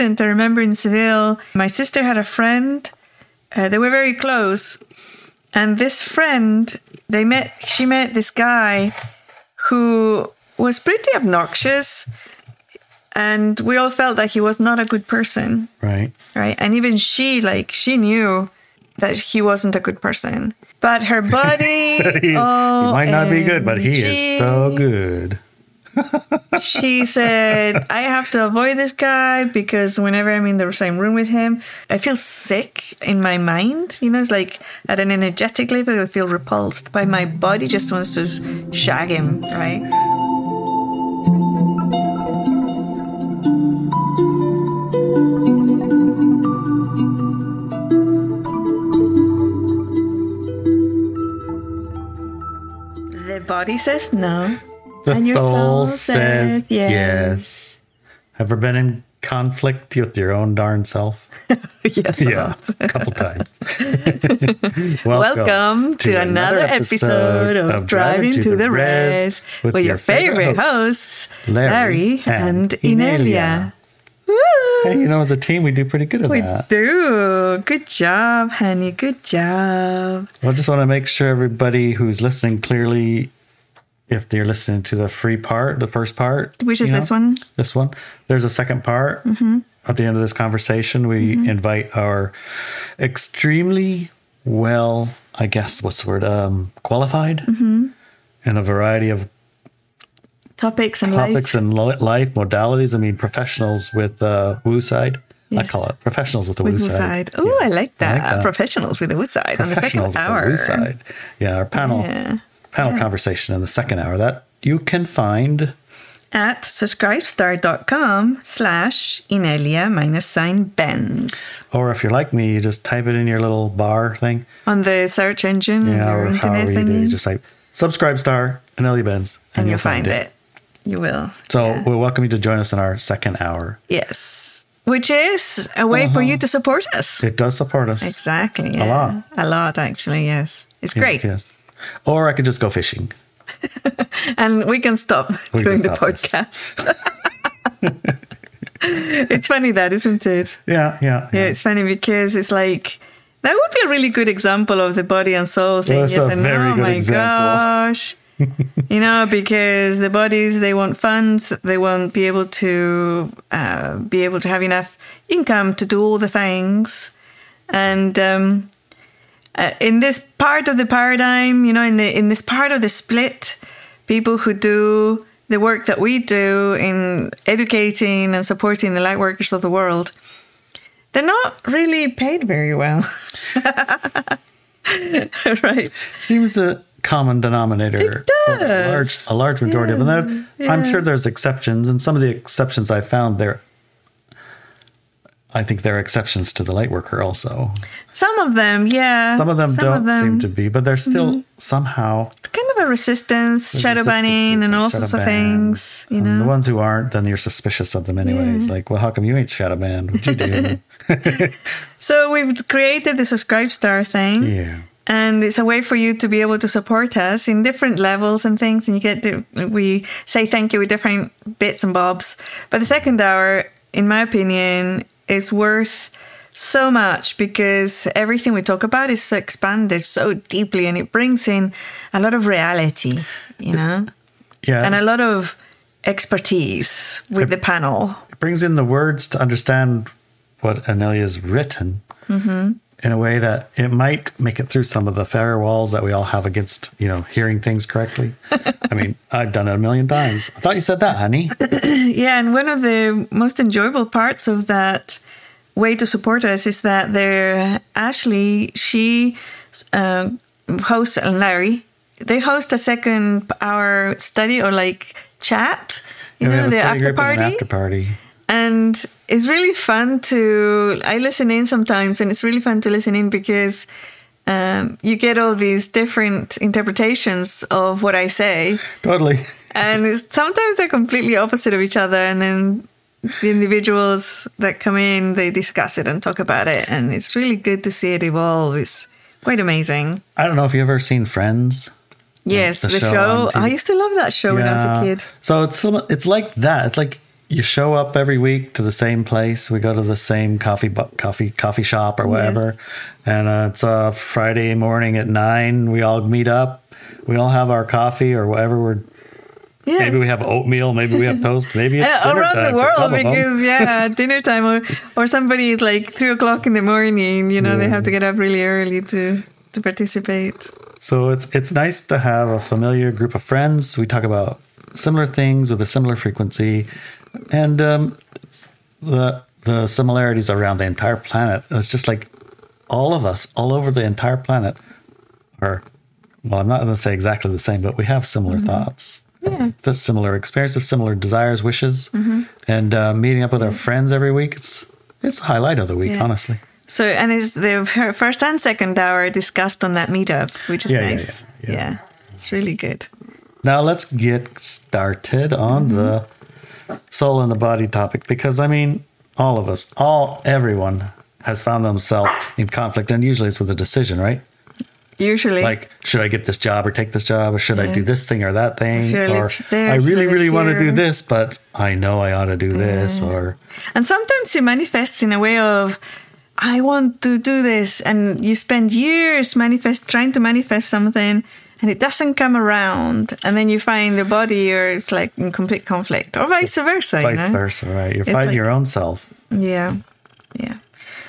I remember in Seville. My sister had a friend. Uh, they were very close, and this friend, they met. She met this guy who was pretty obnoxious, and we all felt that he was not a good person, Right. right? And even she, like, she knew that he wasn't a good person. But her buddy, oh, he might not be good, but he is so good. She said, I have to avoid this guy because whenever I'm in the same room with him, I feel sick in my mind. You know, it's like at an energetic level, I feel repulsed by my body, just wants to shag him, right? The body says no. The And your soul soul says says yes. yes. Ever been in conflict with your own darn self? yes. Yeah, a couple times. Welcome to, another episode of Driving to the Rez with, your favorite hosts, Larry and Inelia. Woo! Hey, you know, as a team, we do pretty good at We that. We do. Good job, honey. Good job. Well, I just want to make sure everybody who's listening clearly, if they're listening to the free part, the first part, Which is you know, this one? This one. There's a second part. Mm-hmm. At the end of this conversation, we invite our extremely well, I guess, what's the word, um, qualified Mm-hmm. in a variety of Topics and topics life and life modalities. I mean, professionals with uh, woo side. I call it professionals with the with woo side. side. Oh, I like that. that. Professionals with the Woo side on the second with the woo side. Yeah, our panel Yeah. Panel conversation in the second hour that you can find At subscribestar.com slash Inelia minus sign Benz. Or if you're like me, you just type it in your little bar thing. On the search engine, Yeah, or however you do. You just type subscribe star Inelia Benz. and you'll find it. You will. So Yeah. we'll welcome you to join us in our second hour. Yes. Which is a way for Uh-huh. you to support us. It does support us. Exactly. Yeah. lot. A lot, actually. Yes. It's Yes, great. Yes. Or I could just go fishing. And we can stop We doing can the stop this. podcast. it's funny that, isn't it? Yeah, yeah. Yeah, it's funny because it's like that would be a really good example of the body and soul saying that's yes a and very no. good my example. gosh. you know, because the bodies they want funds, they won't be able to uh, be able to have enough income to do all the things, and um, uh, in this part of the paradigm, you know, in the in this part of the split, people who do the work that we do in educating and supporting the light workers of the world, they're not really paid very well. right. Seems a common denominator. A does. large, a large majority of them. I'm yeah. sure there's exceptions, and some of the exceptions I found there. I think there are exceptions to the light worker also. Some of them, yeah. Some of them don't of them, Mm-hmm. seem to be, but they're still somehow kind of a resistance, shadow resistance banning, and all sorts of things. You And know, the ones who aren't, then you're suspicious of them anyways. Like, well, how come you ain't shadow banned? What'd you do? so we've created the subscribe star thing. yeah. and it's a way for you to be able to support us in different levels and things and you get to, we say thank you with different bits and bobs but the second hour in my opinion is worth so much because everything we talk about is so expanded so deeply and it brings in a lot of reality you know Yeah. and a lot of expertise with the panel it brings in the words to understand what Inelia's written Mm-hmm. In a way that it might make it through some of the firewalls that we all have against, you know, hearing things correctly. I mean, I've done it a million times. I thought you said that, honey. Yeah, and one of the most enjoyable parts of that way to support us is that there, Ashley, she uh, hosts and Larry, they host a second hour study or like chat. You Yeah, know, the after party. after party. And it's really fun to, I listen in sometimes and it's really fun to listen in because um, you get all these different interpretations of what I say. Totally. and it's, sometimes they're completely opposite of each other and then the individuals that come in they discuss it and talk about it and it's really good to see it evolve. It's quite amazing. I don't know if you've ever seen Friends. yes the the, show show, i used to love that show when i was a kid. So it's it's like that. It's like you show up every week to the same place. We go to the same coffee bu- coffee coffee shop or whatever, Yes. and uh, it's a Friday morning at nine. We all meet up. We all have our coffee or whatever. We're Yeah. maybe we have oatmeal, maybe we have toast, maybe it's dinner around time the world because yeah dinner time or or somebody is like three o'clock in the morning you know they have to get up really early to to participate So it's it's nice to have a familiar group of friends. We talk about similar things with a similar frequency, and um, the the similarities around the entire planet. It's just like all of us, all over the entire planet, are. Well, I'm not going to say exactly the same, but we have similar thoughts. Yeah. The similar experiences, similar desires, wishes, and uh, meeting up with our friends every week. It's it's the highlight of the week, Yeah. honestly. so and is the first and second hour discussed on that meetup which is Yeah, nice yeah, yeah. it's really good Now let's get started on the soul and the body topic because I mean, all of us, all everyone has found themselves in conflict, and usually it's with a decision, right? usually Like, should I get this job or take this job, or should I do this thing or that thing, Should or there? I really, really want to do this, but I know I ought to do this, or And sometimes it manifests in a way of, I want to do this. And you spend years manifest trying to manifest something and it doesn't come around. And then you find the body or it's like in complete conflict or vice versa. you vice know? versa, right? You It's find like- your own self. Yeah. Yeah.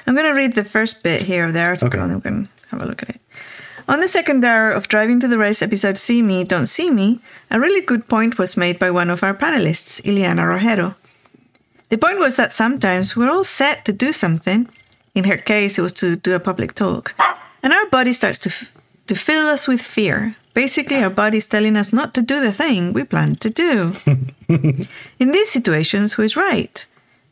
I'm going to read the first bit here of the article Okay. and I'm going to have a look at it. On the second hour of Driving to the Rez episode See Me, Don't See Me, a really good point was made by one of our panelists, Iliana Rojero. The point was that sometimes we're all set to do something. In her case, it was to do a public talk. And our body starts to, f- to fill us with fear. Basically, our body's telling us not to do the thing we planned to do. In these situations, who is right?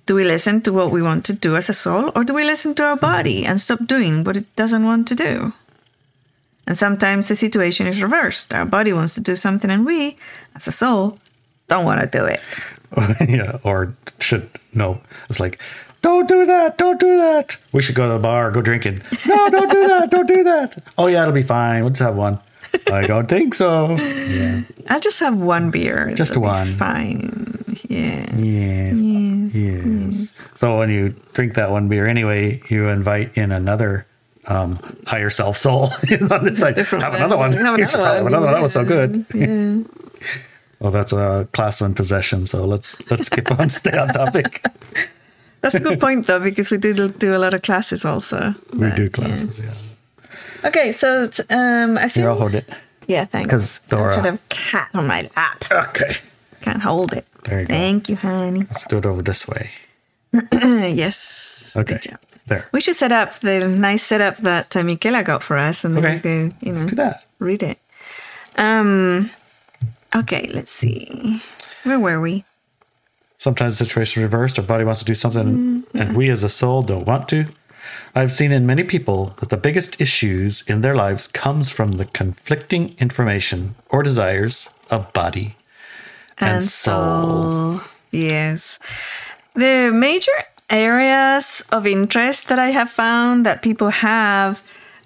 Do we listen to what we want to do as a soul, or do we listen to our body and stop doing what it doesn't want to do? And sometimes the situation is reversed. Our body wants to do something, and we, as a soul, don't want to do it. yeah, or should no. It's like, don't do that, don't do that. We should go to the bar, go drinking. No, don't do that, don't do that. Oh yeah, it'll be fine. We'll just have one. I don't think so. Yeah. I'll just have one beer. Just It'll be one. Fine. Yeah. Yes. Yes. So when you drink that one beer anyway, you invite in another um, higher self soul on this side. Have another one. Have You should another have one. That was so good. Yeah. well, that's a class on possession. So let's let's keep on, stay on topic. That's a good point, though, because we do do a lot of classes also. We But, do yeah. classes, yeah. Okay, so um, I see. Here, I'll hold it. Yeah, thanks. Because Dora- I had a cat on my lap. Okay. Can't hold it. There you go. Thank you, honey. Let's do it over this way. yes. Okay. Good job. There. We should set up the nice setup that uh, Michaela got for us, and then Okay. we can, you know, Let's do that. read it. Um. Okay, let's see. Where were we? Sometimes the situation is reversed. Our body wants to do something, and we as a soul don't want to. I've seen in many people that the biggest issues in their lives comes from the conflicting information or desires of body and, soul. Yes. The major areas of interest that I have found that people have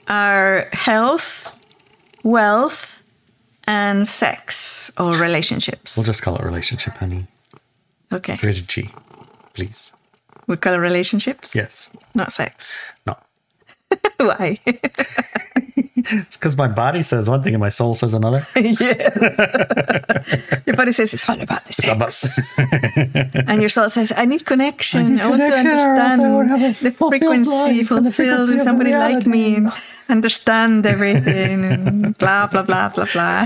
are health, wealth, and sex or relationships. We'll just call it relationship, honey. Okay. Rated G, please. We call it relationships? Yes. Not sex. No. Why? It's because my body says one thing and my soul says another. Yeah. your body says it's all about the sex. About- and your soul says, I need connection. need I, want to connection, I won't understand the frequency, life and the fulfilled with somebody like me and understand everything and blah, blah, blah, blah, blah.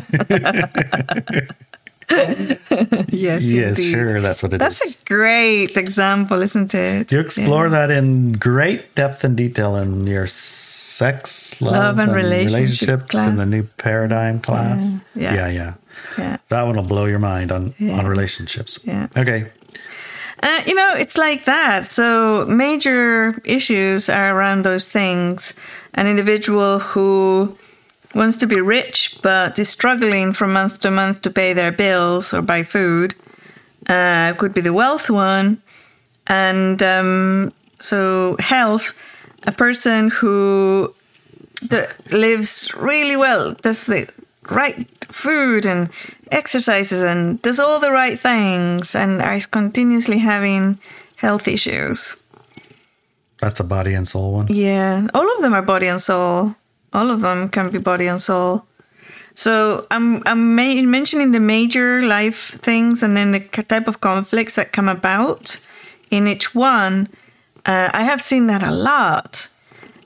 yes, yes, indeed. sure. That's what it is. That's a great example, isn't it? You explore Yeah. that in great depth and detail in your sex, love, Love and relationships class. in the new paradigm class. Yeah. yeah, yeah. Yeah. That one will blow your mind on Yeah. on relationships. Yeah. Okay. Uh, you know, it's like that. So major issues are around those things. An individual who wants to be rich but is struggling from month to month to pay their bills or buy food uh, could be the wealth one. And um, so health, a person who lives really well, does the right food and exercises and does all the right things and is continuously having health issues. That's a body and soul one. Yeah, all of them are body and soul. All of them can be body and soul. So I'm I'm ma- mentioning the major life things and then the type of conflicts that come about in each one. Uh, I have seen that a lot,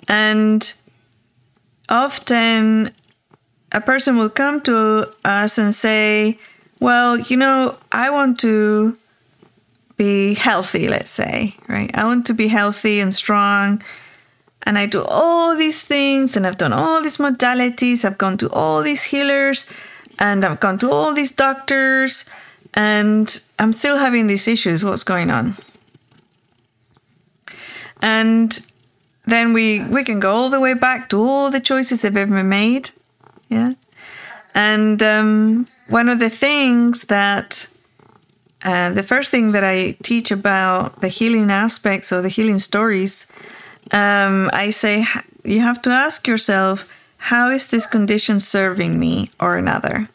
and often a person will come to us and say, "Well, you know, I want to be healthy. Let's say, right? I want to be healthy and strong." And I do all these things and I've done all these modalities. I've gone to all these healers and I've gone to all these doctors and I'm still having these issues. What's going on? And then we we can go all the way back to all the choices they've ever made. Yeah. And um, one of the things that uh, the first thing that I teach about the healing aspects or the healing stories um, I say you have to ask yourself, how is this condition serving me or another?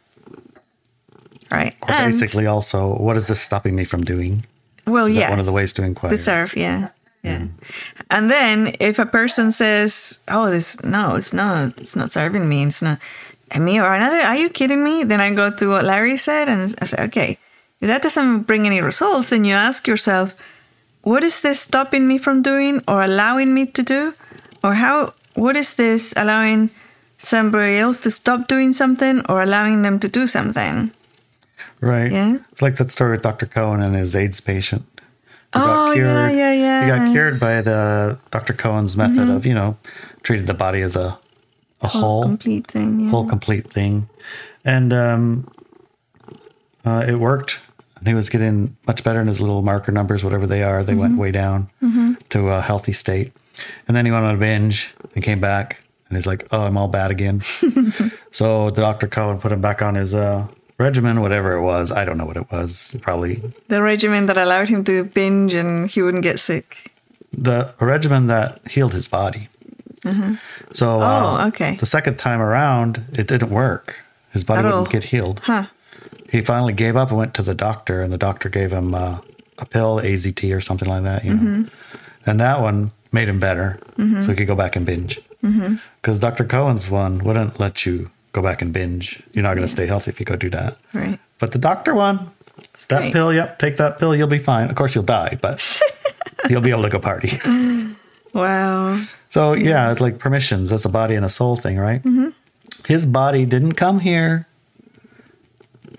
Right. Or and, basically, also, what is this stopping me from doing? Well, yeah. One of the ways to inquire. The serve, yeah. Yeah. Mm. And then if a person says, "Oh, this no, it's not. It's not serving me. It's not me or another." Are you kidding me? Then I go to what Larry said, and I say, "Okay, if that doesn't bring any results, then you ask yourself, what is this stopping me from doing or allowing me to do? Or how, what is this allowing somebody else to stop doing something or allowing them to do something? Right. Yeah. It's like that story with Dr. Cohen and his AIDS patient. He oh, yeah, yeah, yeah. He got cured by the Dr. Cohen's method mm-hmm. of, you know, treated the body as a, a whole, whole complete thing. Yeah. Whole complete thing. And um, uh, it worked and he was getting much better in his little marker numbers, whatever they are. They mm-hmm. went way down mm-hmm. to a healthy state. And then he went on a binge and came back, and he's like, "Oh, I'm all bad again." so the Dr. Cohen put him back on his uh, regimen, whatever it was. I don't know what it was. Probably the regimen that allowed him to binge and he wouldn't get sick. The regimen that healed his body. Mm-hmm. So, oh, uh, okay. The second time around, it didn't work. His body At wouldn't all. get healed. Huh he finally gave up and went to the doctor, and the doctor gave him uh, a pill, AZT or something like that, you know. Mm-hmm. And that one made him better, mm-hmm. so he could go back and binge. Because mm-hmm. Dr. Cohen's one wouldn't let you go back and binge. You're not going to yeah. stay healthy if you go do that. Right. But the doctor one, that right. pill, yep, take that pill, you'll be fine. Of course, you'll die, but you'll be able to go party. wow. So, yeah, it's like permissions. That's a body and a soul thing, right? Mm-hmm. His body didn't come here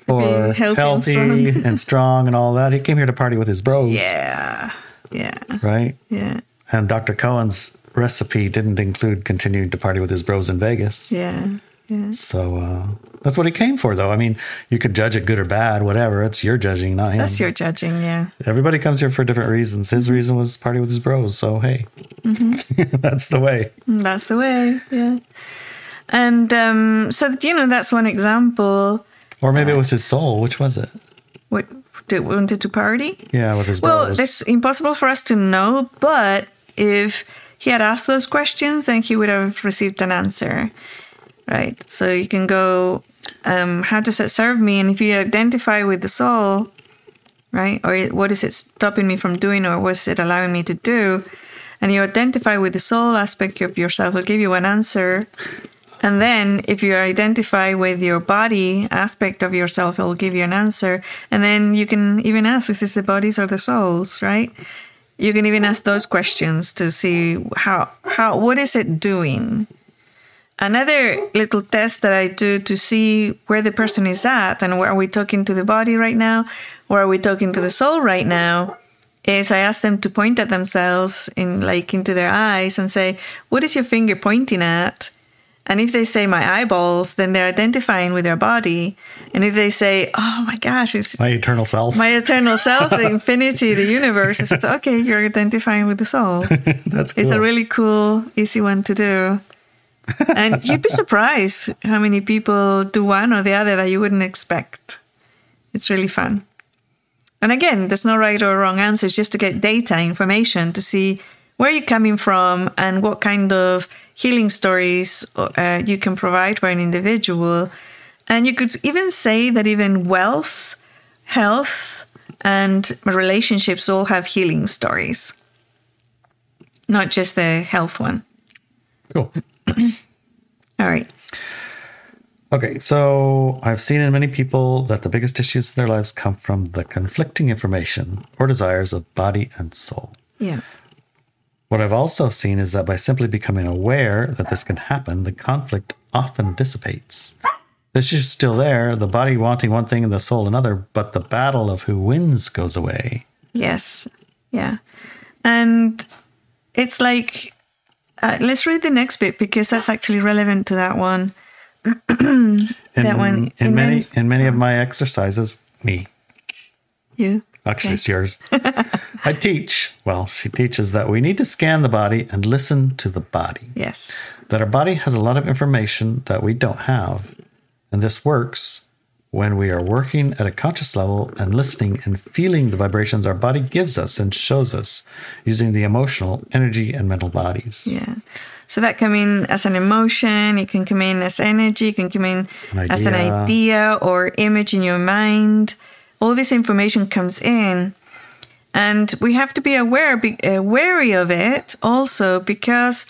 for healthy, healthy and, strong. and, strong. and all that. He came here to party with his bros. Yeah. Yeah. Right? Yeah. And Dr. Cohen's recipe didn't include continuing to party with his bros in Vegas. Yeah. Yeah. So uh, that's what he came for, though. I mean, you could judge it good or bad, whatever. It's your judging, not him. That's your judging, yeah. Everybody comes here for different reasons. His reason was party with his bros. So, hey, mm-hmm. that's the way. That's the way, yeah. And um, so, you know, that's one example or maybe it was his soul. Which was it? What, did, wanted to party? Yeah, with his Well, it's impossible for us to know, but if he had asked those questions, then he would have received an answer. Right. So you can go, um, how does it serve me? And if you identify with the soul, right, or what is it stopping me from doing, or what is it allowing me to do? And you identify with the soul aspect of yourself, will give you an answer. And then if you identify with your body aspect of yourself, it'll give you an answer. And then you can even ask, is this the bodies or the souls, right? You can even ask those questions to see how, how, what is it doing? Another little test that I do to see where the person is at and where are we talking to the body right now? Where are we talking to the soul right now? Is I ask them to point at themselves in like into their eyes and say, what is your finger pointing at? And if they say my eyeballs, then they're identifying with their body. And if they say, oh my gosh, it's my eternal self, my eternal self, the infinity, the universe, it's okay, you're identifying with the soul. That's cool. It's a really cool, easy one to do. and you'd be surprised how many people do one or the other that you wouldn't expect. It's really fun. And again, there's no right or wrong answers, just to get data, information to see where you're coming from and what kind of healing stories uh, you can provide for an individual And you could even say that even wealth, health, and relationships all have healing stories, not just the health one. Cool. All right. Okay, so I've seen in many people that the biggest issues in their lives come from the conflicting information or desires of body and soul. Yeah. What I've also seen is that by simply becoming aware that this can happen, the conflict often dissipates. The issue's still there, the body wanting one thing and the soul another, but the battle of who wins goes away. Yes. Yeah. And it's like, uh, let's read the next bit because that's actually relevant to that one. In, That one- in, in many many- in many of my exercises, me. You. Actually, it's yours. I teach. Well, she teaches that we need to scan the body and listen to the body. Yes. That our body has a lot of information that we don't have. And this works when we are working at a conscious level and listening and feeling the vibrations our body gives us and shows us using the emotional, energy, and mental bodies. Yeah. So that can mean as an emotion, it can come in as energy, it can come in An as an idea. idea or image in your mind. All this information comes in. And we have to be aware, be uh, wary of it also because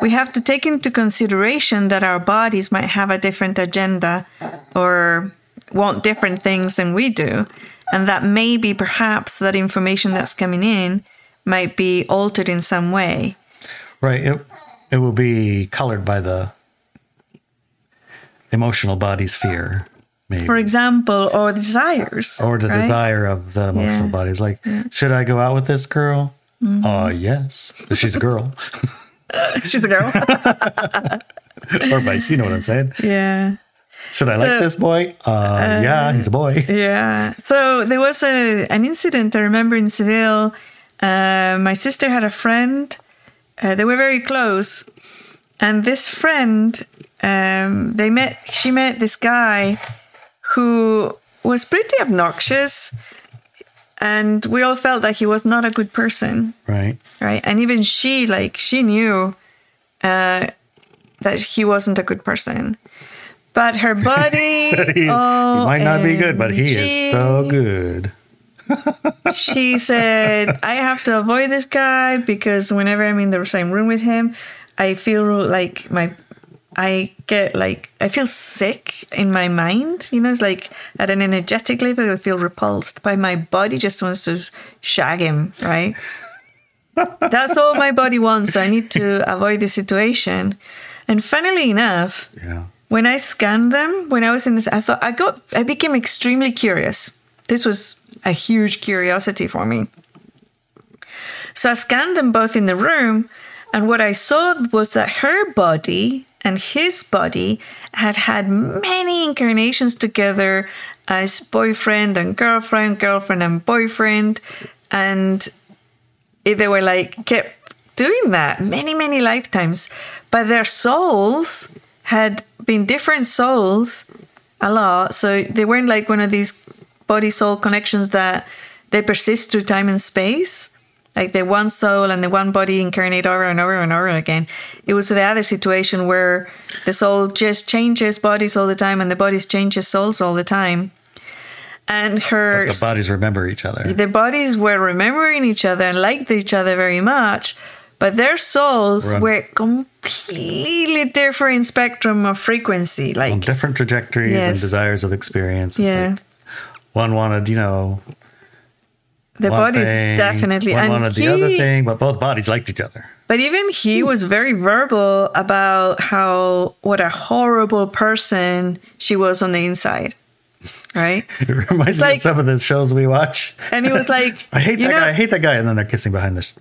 we have to take into consideration that our bodies might have a different agenda or want different things than we do. And that maybe perhaps that information that's coming in might be altered in some way. Right. It, it will be colored by the emotional body's sphere, maybe. for example, or the desires. or the right? desire of the emotional Yeah. Mm-hmm. body like, should I go out with this girl? Oh, yes. But She's a girl. She's a girl. or vice, you know what I'm saying. yeah. Should I like this boy? Uh, yeah, he's a boy. Yeah. So there was a an incident I remember in Seville. Uh, my sister had a friend. Uh, they were very close, and this friend, um, they met. She met this guy who was pretty obnoxious, and we all felt that he was not a good person. Right. right? And even she, like, she knew uh, that he wasn't a good person. But her buddy oh, he might not be good, but he is so good. She said, I have to avoid this guy because whenever I'm in the same room with him, I feel like my. I get like I feel sick in my mind. You know, it's like at an energetic level, I feel repulsed. But my body just wants to shag him, right? That's all my body wants. So I need to avoid the situation. And funnily enough, Yeah. when I scanned them, when I was in this, I thought I got, I became extremely curious. This was a huge curiosity for me. So I scanned them both in the room, and what I saw was that her body and his body had had many incarnations together as boyfriend and girlfriend, girlfriend and boyfriend, and they were like kept doing that many many lifetimes. But their souls had been different souls a lot. So they weren't like one of these body soul connections that they persist through time and space like the one soul and the one body incarnate over and over and over again it was the other situation where the soul just changes bodies all the time and the bodies changes souls all the time and her The bodies remember each other. the bodies were remembering each other and liked each other very much, but their souls Run. were completely different spectrum of frequency. on Like, different trajectories and desires of experience. Yeah, like one wanted, you know, the one bodies thing, definitely. One and wanted he, the other thing, but both bodies liked each other. But even he was very verbal about how what a horrible person she was on the inside, right? It reminds me like- of some of the shows we watch. And he was like, I hate that know, guy. I hate that guy. And then they're kissing behind this.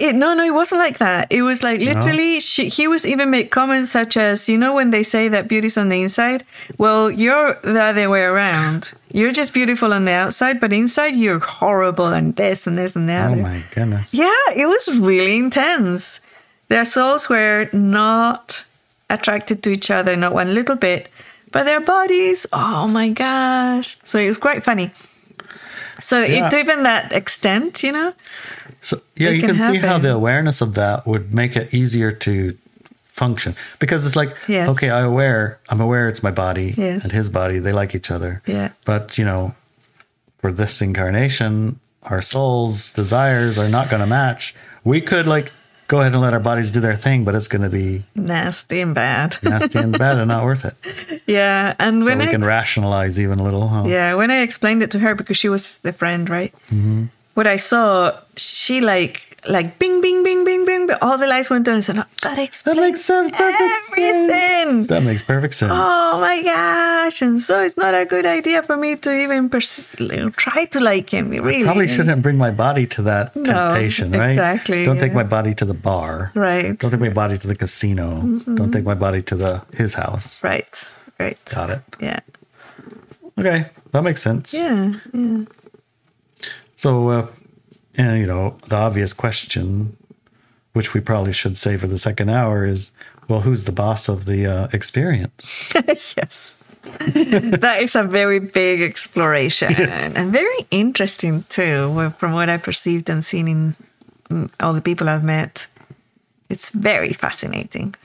It, no, no, it wasn't like that. It was like literally, she, he was even made comments such as, you know, when they say that beauty's on the inside, well, you're the other way around. You're just beautiful on the outside, but inside you're horrible and this and this and that. Oh my goodness. Yeah, it was really intense. Their souls were not attracted to each other, not one little bit, but their bodies, oh my gosh. So it was quite funny. So Yeah. it to even that extent, you know? So yeah, It you can can, see how the awareness of that would make it easier to function because it's like Yes. okay i aware i'm aware it's my body Yes. and his body they like each other Yeah. but you know for this incarnation our souls desires are not going to match we could like go ahead and let our bodies do their thing but it's going to be Nasty and bad. nasty and bad and not worth it yeah. And so when we I can rationalize even a little huh? Yeah, when I explained it to her because she was the friend, right? Mm-hmm. What I saw, she like like bing bing bing bing bing, all the lights went on and said, "Oh, "That that makes everything." sense. that makes perfect sense Oh my gosh! And so it's not a good idea for me to even pers- try to like him. Really, Probably shouldn't bring my body to that No, temptation, right? exactly, Don't take my body to the bar. Right. Mm-hmm. Don't take my body to the casino. Don't take my body to the his house. Right. Right. Got it. Yeah. Okay, that makes sense. Yeah. Yeah. So, uh, and you know, the obvious question, which we probably should say for the second hour, is, well, who's the boss of the uh, experience? yes. that is a very big exploration and very interesting too, from what I perceived and seen in mm, all the people I've met. It's very fascinating.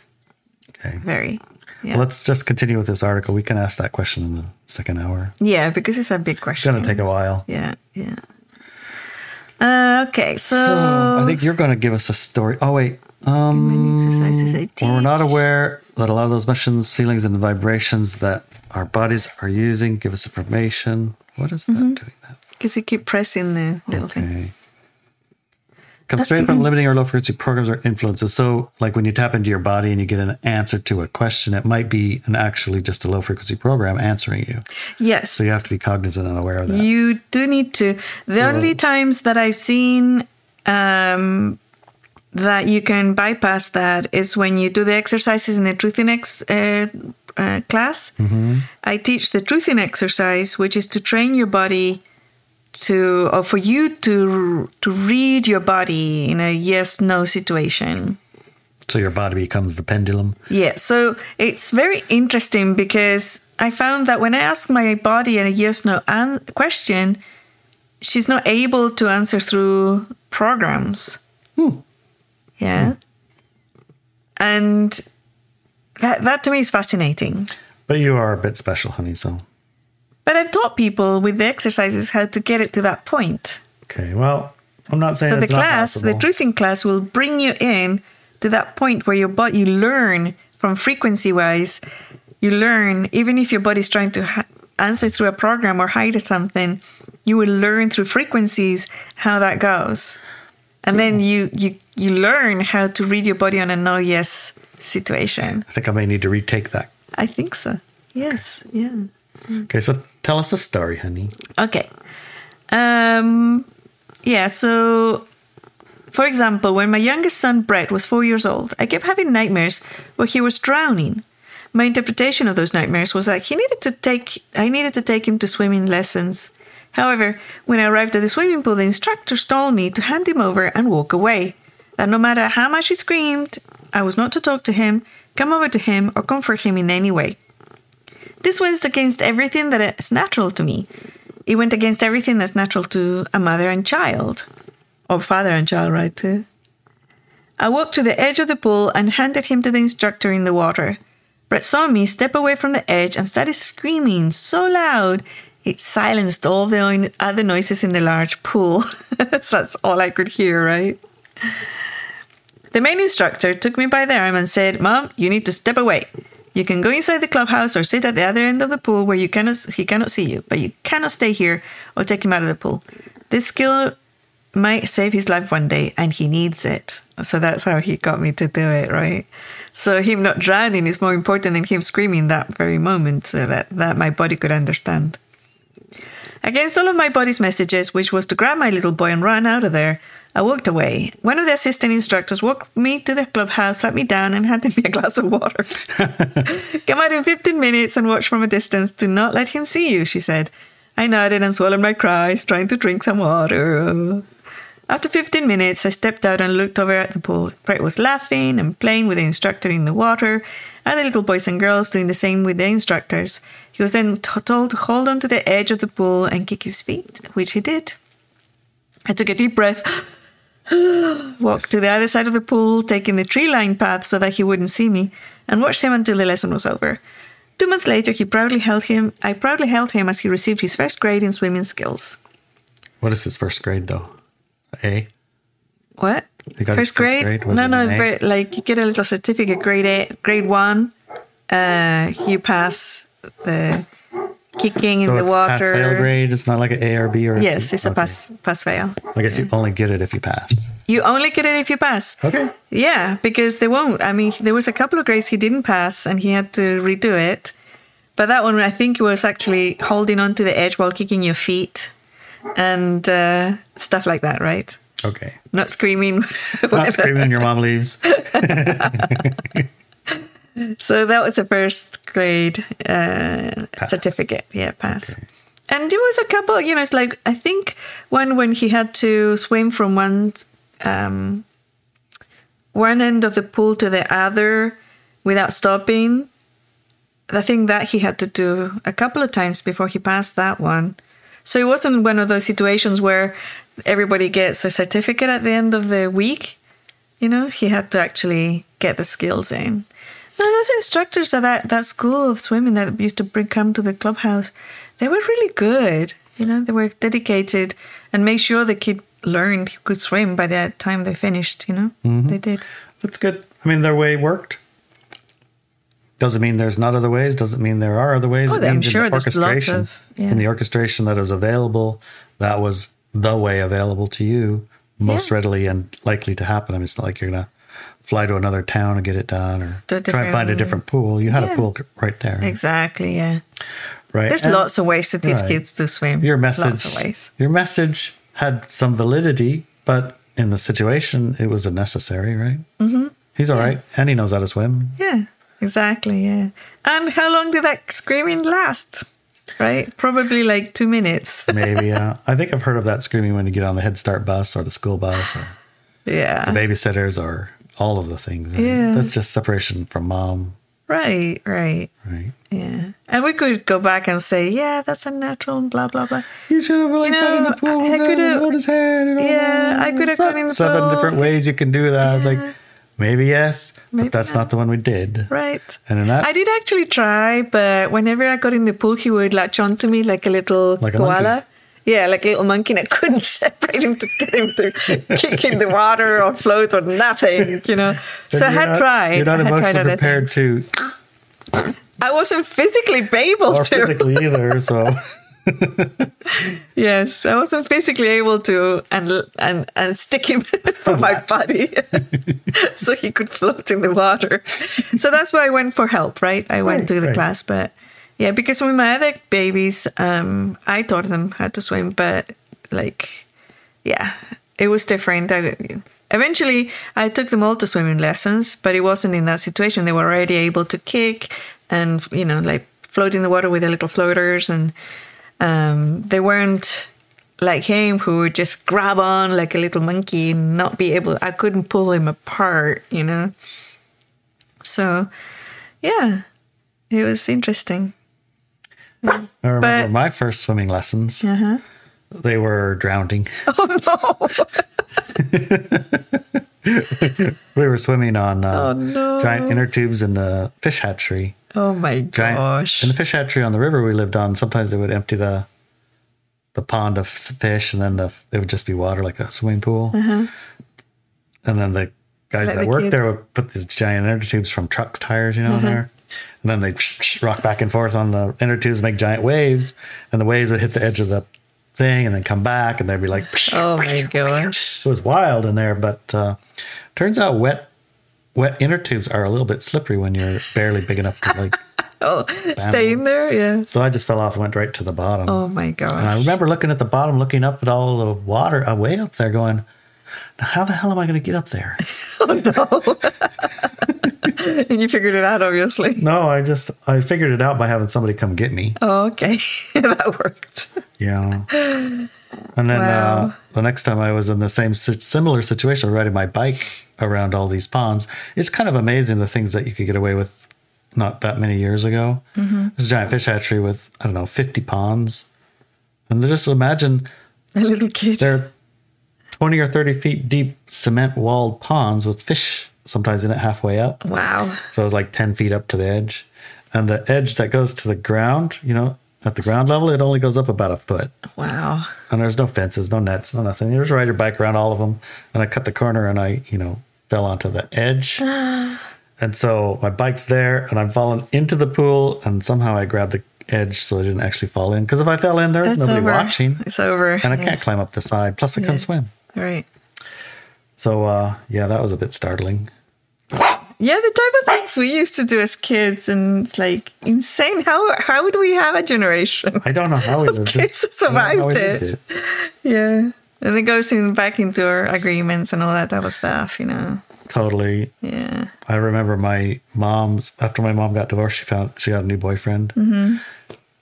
Okay. Very. Yeah. Let's just continue with this article. We can ask that question in the second hour. yeah, because it's a big question It's going to take a while. Yeah, yeah. Uh, okay, so, So I think you're going to give us a story. Oh wait, um, many exercises I well, we're not aware that a lot of those emotions, feelings, and vibrations that our bodies are using give us information. What is that Mm-hmm. doing? That because you keep pressing the little thing. Comes straight from limiting or low frequency programs or influences. So, like when you tap into your body and you get an answer to a question, it might be an actually just a low frequency program answering you. Yes. So you have to be cognizant and aware of that. You do need to. The only times that I've seen um, that you can bypass that is when you do the exercises in the Truthing X uh, uh, class. I teach the Truthing exercise, which is to train your body to, or for you to to read your body in a yes no situation. so your body becomes the pendulum. Yeah, so it's very interesting because I found that when I ask my body a yes no an- question, she's not able to answer through programs. hmm. Yeah. And that, that to me is fascinating. But you are a bit special, honey. So But I've taught people with the exercises how to get it to that point. okay. Well, I'm not saying So the class, the truthing class, will bring you in to that point where your body you learn from frequency wise. You learn even if your body's trying to ha- answer through a program or hide something, you will learn through frequencies how that goes, and then you you you learn how to read your body on a no yes situation. I think I may need to retake that. I think so. Yes. Yeah. Okay, so tell us a story, honey. Okay. Um, yeah, so for example, when my youngest son Brett was four years old, I kept having nightmares where he was drowning. My interpretation of those nightmares was that he needed to take I needed to take him to swimming lessons. However, when I arrived at the swimming pool, the instructors told me to hand him over and walk away. That no matter how much he screamed, I was not to talk to him, come over to him, or comfort him in any way. This went against everything that is natural to me. It went against everything that's natural to a mother and child, or father and child, right? Too. I walked to the edge of the pool and handed him to the instructor in the water. Brett saw me step away from the edge and started screaming so loud it silenced all the other noises in the large pool. so that's all I could hear, right? The main instructor took me by the arm and said, Mom, you need to step away. You can go inside the clubhouse or sit at the other end of the pool where you cannot he cannot see you, but you cannot stay here or take him out of the pool. This skill might save his life one day and he needs it. So that's how he got me to do it, right? So him not drowning is more important than him screaming that very moment so that, that my body could understand. Against all of my body's messages, which was to grab my little boy and run out of there, I walked away. One of the assistant instructors walked me to the clubhouse, sat me down, and handed me a glass of water. Come out in 15 minutes and watch from a distance. Do not let him see you, she said. I nodded and swallowed my cries, trying to drink some water. After 15 minutes, I stepped out and looked over at the pool. Brett was laughing and playing with the instructor in the water, other little boys and girls doing the same with the instructors. He was then t- told to hold on to the edge of the pool and kick his feet, which he did. I took a deep breath walked to the other side of the pool, taking the tree lined path so that he wouldn't see me, and watched him until the lesson was over. Two months later, he proudly held him. I proudly held him as he received his first grade in swimming skills. What is his first grade though? A. What? Got first grade? no, no. very- Like you get a little certificate, grade A, grade one. Uh, you pass the kicking So in the it's pass fail water. grade. It's not like an A or B or a Yes, C? it's a pass pass fail. I guess you only get it if you pass. You only get it if you pass. Okay. Yeah, because they won't. I mean, there was a couple of grades he didn't pass, and he had to redo it. But that one, I think, was actually holding on to the edge while kicking your feet and uh, stuff like that, right? Okay. Not screaming. Not screaming when your mom leaves. So that was the first grade uh, certificate. Yeah, pass. And there was a couple, you know, it's like, I think one when he had to swim from one, um, one end of the pool to the other without stopping. I think that he had to do a couple of times before he passed that one. So it wasn't one of those situations where everybody gets a certificate at the end of the week. You know, he had to actually get the skills in. No, those instructors at that, that school of swimming that used to bring come to the clubhouse, they were really good. You know, they were dedicated and made sure the kid learned he could swim by the time they finished. You know, mm-hmm. they did. That's good. I mean, their way worked. Doesn't mean there's not other ways. Doesn't mean there are other ways. Oh, I'm in sure the there's lots orchestration, of- yeah. in the orchestration that was available, that was the way available to you most Yeah. readily and likely to happen. I mean, it's not like you're gonna fly to another town and get it done, or try and find a different- pool. You had Yeah. a pool right there, Exactly. Yeah. right? There's And lots of ways to teach Right. kids to swim. Your message, your message had some validity, but in the situation, it was unnecessary, right? Mm-hmm. He's all right, and he knows how to swim. Yeah. Exactly. Yeah. And how long did that screaming last? Right. Probably like two minutes. Maybe. Uh, I think I've heard of that screaming when you get on the Head Start bus or the school bus or yeah. the babysitters or all of the things. Right? Yeah. That's just separation from mom, Right. Right. right? Yeah. And we could go back and say, yeah, that's unnatural and blah, blah, blah. You should have like You got in know, the pool I could've- and hold his hand. And Yeah. I could've It's gone in the seven pool. different ways you can do that. It's like maybe yes, Maybe but that's not. not. the one we did. Right. And in that, I did actually try, but whenever I got in the pool, he would latch onto me like a little Like koala. monkey. Yeah, like a little monkey, and I couldn't separate him to get him to kick in the water or float or nothing, you know. then so I had not- tried. You're not I emotionally prepared to I wasn't physically able or to. physically either. So Yes, I wasn't physically able to and and and stick him on my body so he could float in the water. So that's why I went for help, right? I went Right, to the right. class, but yeah, because with my other babies, um, I taught them how to swim, but like, yeah, it was different. I, eventually, I took them all to swimming lessons, but it wasn't in that situation. They were already able to kick and you know like float in the water with their little floaters and um, they weren't like him who would just grab on like a little monkey and not be able i couldn't pull him apart you know so yeah it was interesting I remember But- my first swimming lessons. uh-huh. They were drowning. oh no We were swimming on uh, Oh, no. giant inner tubes in the fish hatchery. oh my Giant gosh in the fish hatchery on the river we lived on. Sometimes they would empty the the pond of fish, and then the, it would just be water like a swimming pool. And then the guys Uh-huh. Like that the worked kids. there would put these giant inner tubes from truck tires, you know, in there. And then they rock back and forth on the inner tubes, make giant waves, and the waves would hit the edge of the thing, and then come back, and they'd be like, oh my gosh it was wild in there, but uh, turns out wet wet inner tubes are a little bit slippery when you're barely big enough to like. oh stay in there yeah So I just fell off and went right to the bottom. oh my gosh! And I remember looking at the bottom, looking up at all the water uh, way up there, going, how the hell am I going to get up there?" and you figured it out obviously no, I just I figured it out by having somebody come get me. oh okay that worked Yeah. And then Wow. uh, the next time I was in the same similar situation, riding my bike around all these ponds, it's kind of amazing the things that you could get away with not that many years ago. Mm-hmm. There's a giant fish hatchery with I don't know 50 ponds, and just imagine a little kid they're 20 or 30 feet deep cement walled ponds with fish sometimes in it halfway up. Wow. So it was like 10 feet up to the edge. And the edge that goes to the ground, you know, at the ground level, it only goes up about a foot. Wow. And there's no fences, no nets, no nothing. You just ride your bike around all of them. And I cut the corner and I, you know, fell onto the edge. and so my bike's there and I'm falling into the pool and somehow I grabbed the edge so I didn't actually fall in. Because if I fell in, there's It's nobody over. watching. It's over. And I Yeah. can't climb up the side. Plus, I couldn't swim. Right. So, uh, yeah, that was a bit startling. Yeah, the type of things we used to do as kids, and it's like insane. How how would we have a generation? I don't know how we lived Kids I don't know how survived lived it. Yeah, and it goes in back into our agreements and all that type of stuff. You know. Totally. Yeah. I remember my mom's after my mom got divorced, she found she got a new boyfriend, mm-hmm.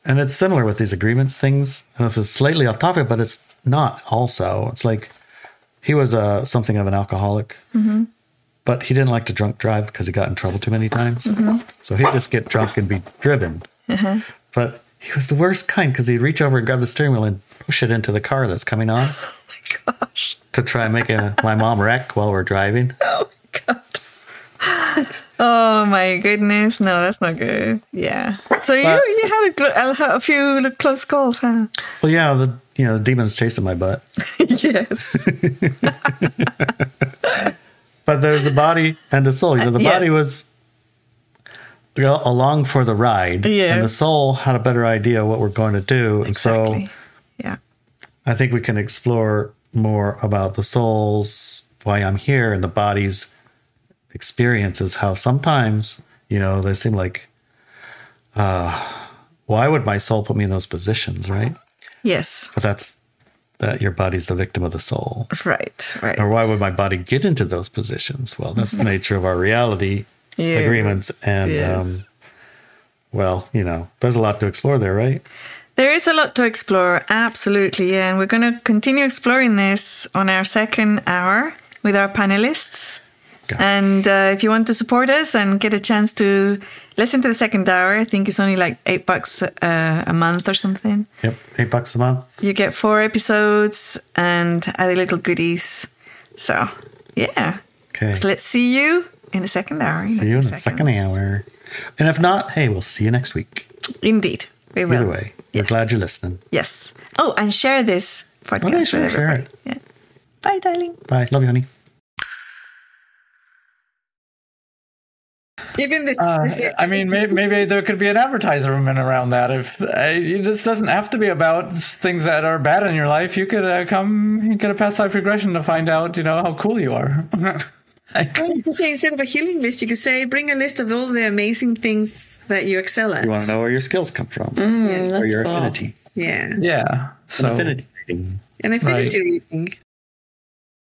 and it's similar with these agreements things. And this is slightly off topic, but it's not. Also, it's like he was uh, something of an alcoholic, mm-hmm. but he didn't like to drunk drive because he got in trouble too many times. Mm-hmm. So he'd just get drunk and be driven. Uh-huh. But he was the worst kind because he'd reach over and grab the steering wheel and push it into the car that's coming on Oh my gosh. to try and make a, my mom wreck while we're driving. Oh my god. Oh my goodness. No, that's not good. Yeah. So you But- you had a, a, a few close calls, huh? Well, yeah, the you know demons chasing my butt. yes. But there's the body and the soul. You know, the Uh, yes. body was you know, along for the ride, and the soul had a better idea what we're going to do. And so yeah. I think we can explore more about the soul's why I'm here and the body's experiences. How sometimes you know they seem like, uh, why would my soul put me in those positions, right? Yes. But that's that your body's the victim of the soul. Right. Right. or why would my body get into those positions? Well, that's the nature of our reality Yes, agreements. And, yes. um, well, you know, there's a lot to explore there, right? There is a lot to explore, absolutely. Yeah. And we're going to continue exploring this on our second hour with our panelists. And uh, if you want to support us and get a chance to listen to the second hour, I think it's only like eight bucks uh, a month or something. Yep. Eight bucks a month. You get four episodes and other little goodies. So, yeah. Okay. So let's see you in the second hour. See you in the second hour. And if not, hey, we'll see you next week. Indeed. We will. Either way, we're glad you're listening. Yes. Oh, and share this podcast Okay, sure, share everybody. Yeah. Bye, darling. Bye. Love you, honey. Even the, Uh, I mean, maybe, maybe there could be an advertisement around that. If uh, it just doesn't have to be about things that are bad in your life, you could uh, come, you get a past life regression to find out, you know, how cool you are. Like, you could say instead of a healing list, you could say bring a list of all the amazing things that you excel at. You want to know where your skills come from Mm, or your cool. affinity. Yeah. yeah. So Affinity reading. An affinity reading.